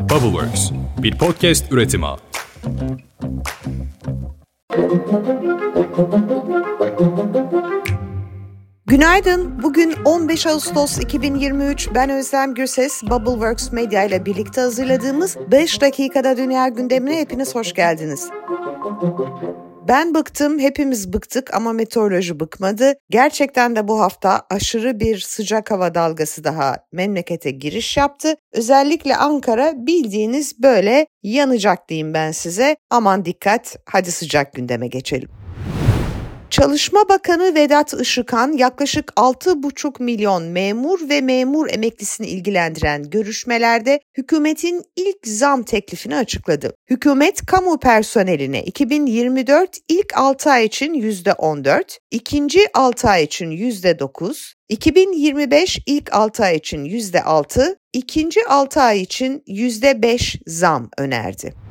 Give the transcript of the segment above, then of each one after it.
Bubbleworks, bir podcast üretimi. Günaydın. Bugün 15 Ağustos 2023. Ben Özlem Gürses. Bubbleworks Media ile birlikte hazırladığımız 5 dakikada dünya gündemine hepiniz hoş geldiniz. Ben bıktım, hepimiz bıktık ama meteoroloji bıkmadı. Gerçekten de bu hafta aşırı bir sıcak hava dalgası daha memlekete giriş yaptı. Özellikle Ankara bildiğiniz böyle yanacak diyeyim ben size. Aman dikkat, hadi sıcak gündeme geçelim. Çalışma Bakanı Vedat Işıkhan yaklaşık 6,5 milyon memur ve memur emeklisini ilgilendiren görüşmelerde hükümetin ilk zam teklifini açıkladı. Hükümet kamu personeline 2024 ilk 6 ay için %14, ikinci 6 ay için %9, 2025 ilk 6 ay için %6, ikinci 6 ay için %5 zam önerdi.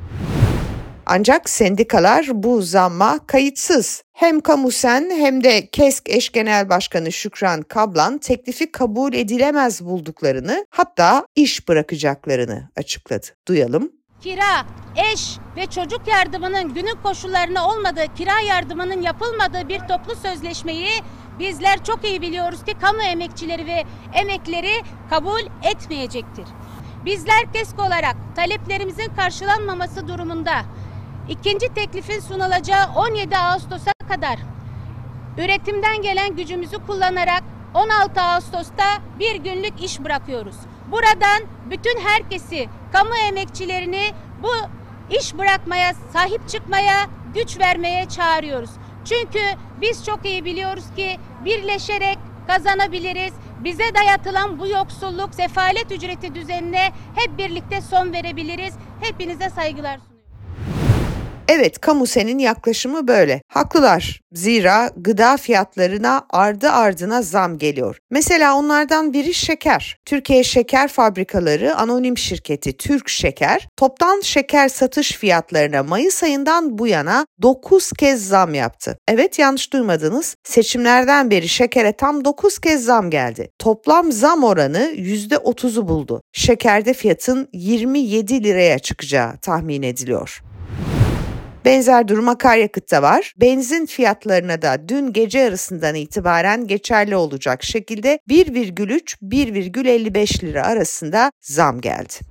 Ancak sendikalar bu zamma kayıtsız. Hem Kamusen hem de KESK eş genel başkanı Şükran Kablan teklifi kabul edilemez bulduklarını hatta iş bırakacaklarını açıkladı. Duyalım. Kira, eş ve çocuk yardımının günün koşullarına olmadığı, kira yardımının yapılmadığı bir toplu sözleşmeyi bizler çok iyi biliyoruz ki kamu emekçileri ve emekleri kabul etmeyecektir. Bizler KESK olarak taleplerimizin karşılanmaması durumunda İkinci teklifin sunulacağı 17 Ağustos'a kadar üretimden gelen gücümüzü kullanarak 16 Ağustos'ta bir günlük iş bırakıyoruz. Buradan bütün herkesi, kamu emekçilerini bu iş bırakmaya, sahip çıkmaya, güç vermeye çağırıyoruz. Çünkü biz çok iyi biliyoruz ki birleşerek kazanabiliriz. Bize dayatılan bu yoksulluk, sefalet ücreti düzenine hep birlikte son verebiliriz. Hepinize saygılar Evet, Kamusen'in yaklaşımı böyle. Haklılar. Zira gıda fiyatlarına ardı ardına zam geliyor. Mesela onlardan biri şeker. Türkiye Şeker Fabrikaları Anonim Şirketi Türk Şeker, toptan şeker satış fiyatlarına Mayıs ayından bu yana 9 kez zam yaptı. Evet yanlış duymadınız. Seçimlerden beri şekere tam 9 kez zam geldi. Toplam zam oranı %30'u buldu. Şekerde fiyatın 27 liraya çıkacağı tahmin ediliyor. Benzer durum akaryakıtta var. Benzin fiyatlarına da dün gece yarısından itibaren geçerli olacak şekilde 1,3-1,55 lira arasında zam geldi.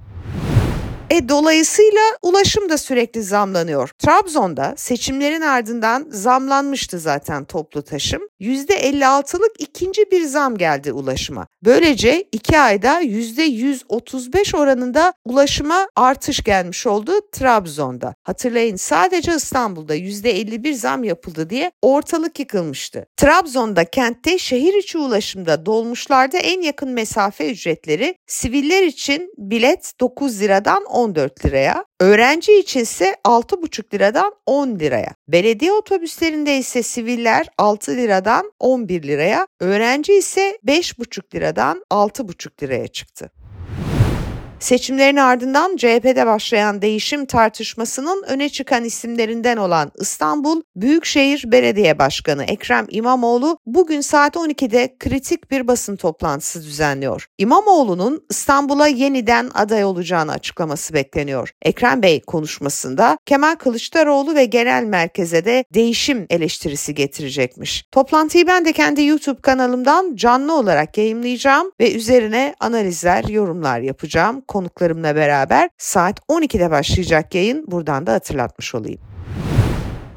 E dolayısıyla ulaşım da sürekli zamlanıyor. Trabzon'da seçimlerin ardından zamlanmıştı zaten toplu taşım. %56'lık ikinci bir zam geldi ulaşıma. Böylece iki ayda %135 oranında ulaşıma artış gelmiş oldu Trabzon'da. Hatırlayın sadece İstanbul'da %51 zam yapıldı diye ortalık yıkılmıştı. Trabzon'da kentte şehir içi ulaşımda dolmuşlarda en yakın mesafe ücretleri siviller için bilet 9 liradan 14 liraya, öğrenci için ise 6,5 liradan 10 liraya. Belediye otobüslerinde ise siviller 6 liradan 11 liraya, öğrenci ise 5,5 liradan 6,5 liraya çıktı. Seçimlerin ardından CHP'de başlayan değişim tartışmasının öne çıkan isimlerinden olan İstanbul Büyükşehir Belediye Başkanı Ekrem İmamoğlu bugün saat 12'de kritik bir basın toplantısı düzenliyor. İmamoğlu'nun İstanbul'a yeniden aday olacağını açıklaması bekleniyor. Ekrem Bey konuşmasında Kemal Kılıçdaroğlu ve genel merkeze de değişim eleştirisi getirecekmiş. Toplantıyı ben de kendi YouTube kanalımdan canlı olarak yayınlayacağım ve üzerine analizler, yorumlar yapacağım konuklarımla beraber saat 12'de başlayacak yayın buradan da hatırlatmış olayım.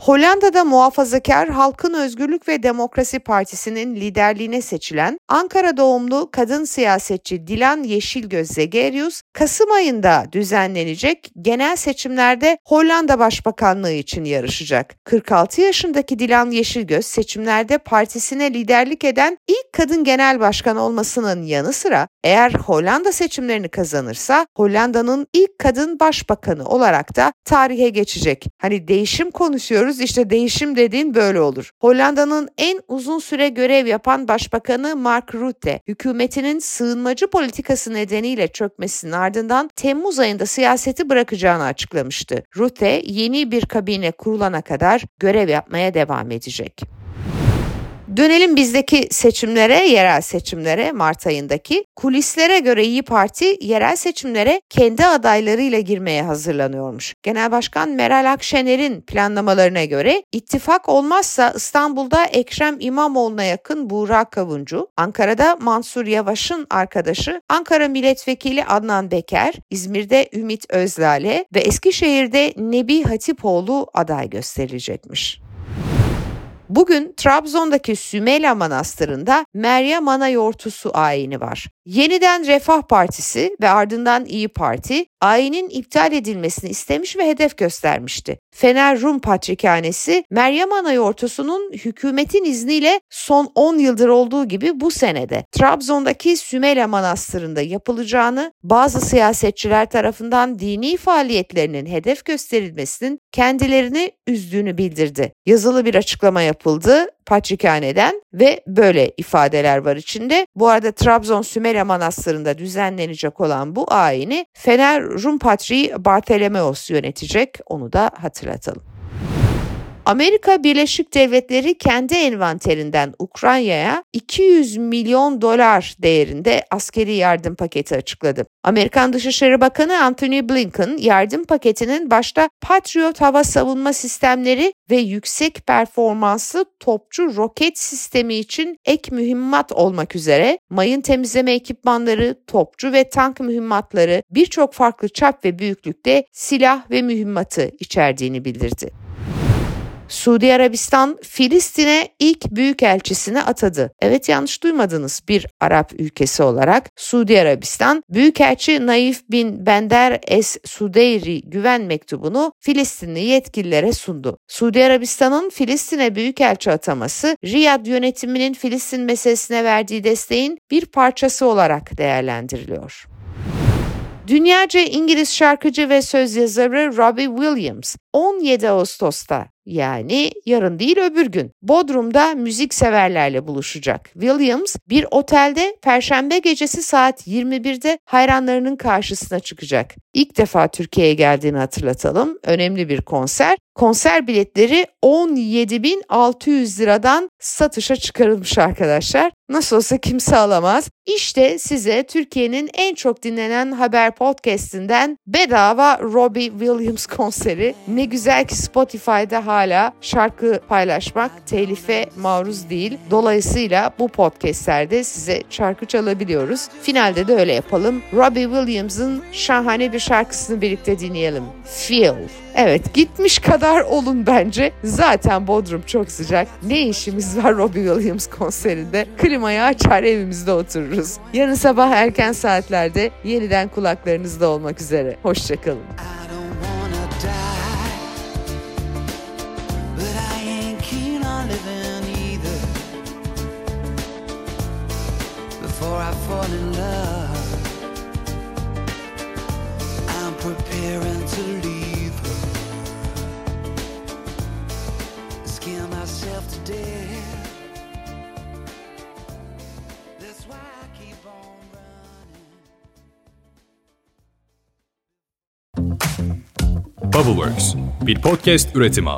Hollanda'da muhafazakar Halkın Özgürlük ve Demokrasi Partisi'nin liderliğine seçilen Ankara doğumlu kadın siyasetçi Dilan Yeşilgöz Zegerius, Kasım ayında düzenlenecek genel seçimlerde Hollanda Başbakanlığı için yarışacak. 46 yaşındaki Dilan Yeşilgöz seçimlerde partisine liderlik eden ilk kadın genel başkan olmasının yanı sıra eğer Hollanda seçimlerini kazanırsa Hollanda'nın ilk kadın başbakanı olarak da tarihe geçecek. Hani değişim konuşuyoruz görüyoruz. İşte değişim dediğin böyle olur. Hollanda'nın en uzun süre görev yapan başbakanı Mark Rutte, hükümetinin sığınmacı politikası nedeniyle çökmesinin ardından Temmuz ayında siyaseti bırakacağını açıklamıştı. Rutte yeni bir kabine kurulana kadar görev yapmaya devam edecek. Dönelim bizdeki seçimlere, yerel seçimlere Mart ayındaki. Kulislere göre İyi Parti yerel seçimlere kendi adaylarıyla girmeye hazırlanıyormuş. Genel Başkan Meral Akşener'in planlamalarına göre ittifak olmazsa İstanbul'da Ekrem İmamoğlu'na yakın Buğra Kavuncu, Ankara'da Mansur Yavaş'ın arkadaşı Ankara Milletvekili Adnan Beker, İzmir'de Ümit Özlale ve Eskişehir'de Nebi Hatipoğlu aday gösterilecekmiş. Bugün Trabzon'daki Sümela Manastırı'nda Meryem Ana Yortusu ayini var. Yeniden Refah Partisi ve ardından İyi Parti ayinin iptal edilmesini istemiş ve hedef göstermişti. Fener Rum Patrikhanesi Meryem Ana Yortusu'nun hükümetin izniyle son 10 yıldır olduğu gibi bu senede Trabzon'daki Sümela Manastırı'nda yapılacağını bazı siyasetçiler tarafından dini faaliyetlerinin hedef gösterilmesinin kendilerini üzdüğünü bildirdi. Yazılı bir açıklama yapıldı Patrikhane'den ve böyle ifadeler var içinde. Bu arada Trabzon Sümela Manastırı'nda düzenlenecek olan bu ayini Fener Rum Patriği Bartolomeos yönetecek onu da hatırlatalım. Amerika Birleşik Devletleri kendi envanterinden Ukrayna'ya 200 milyon dolar değerinde askeri yardım paketi açıkladı. Amerikan Dışişleri Bakanı Antony Blinken yardım paketinin başta Patriot hava savunma sistemleri ve yüksek performanslı topçu roket sistemi için ek mühimmat olmak üzere mayın temizleme ekipmanları, topçu ve tank mühimmatları birçok farklı çap ve büyüklükte silah ve mühimmatı içerdiğini bildirdi. Suudi Arabistan Filistin'e ilk büyükelçisini atadı. Evet yanlış duymadınız bir Arap ülkesi olarak Suudi Arabistan Büyükelçi Naif bin Bender Es Sudeyri güven mektubunu Filistinli yetkililere sundu. Suudi Arabistan'ın Filistin'e büyükelçi ataması Riyad yönetiminin Filistin meselesine verdiği desteğin bir parçası olarak değerlendiriliyor. Dünyaca İngiliz şarkıcı ve söz yazarı Robbie Williams 17 Ağustos'ta yani yarın değil öbür gün Bodrum'da müzik severlerle buluşacak. Williams bir otelde perşembe gecesi saat 21'de hayranlarının karşısına çıkacak. İlk defa Türkiye'ye geldiğini hatırlatalım. Önemli bir konser. Konser biletleri 17.600 liradan satışa çıkarılmış arkadaşlar. Nasıl olsa kimse alamaz. İşte size Türkiye'nin en çok dinlenen haber podcastinden bedava Robbie Williams konseri. Ne güzel ki Spotify'da hala şarkı paylaşmak telife maruz değil. Dolayısıyla bu podcastlerde size şarkı çalabiliyoruz. Finalde de öyle yapalım. Robbie Williams'ın şahane bir şarkısını birlikte dinleyelim. Feel. Evet gitmiş kadar olun bence. Zaten Bodrum çok sıcak. Ne işimiz var Robbie Williams konserinde? Klimayı açar evimizde otururuz. Yarın sabah erken saatlerde yeniden kulaklarınızda olmak üzere. Hoşçakalın. I fall in love. I'm preparing to leave her. Scare myself to death. Bubbleworks bir podcast üretimi.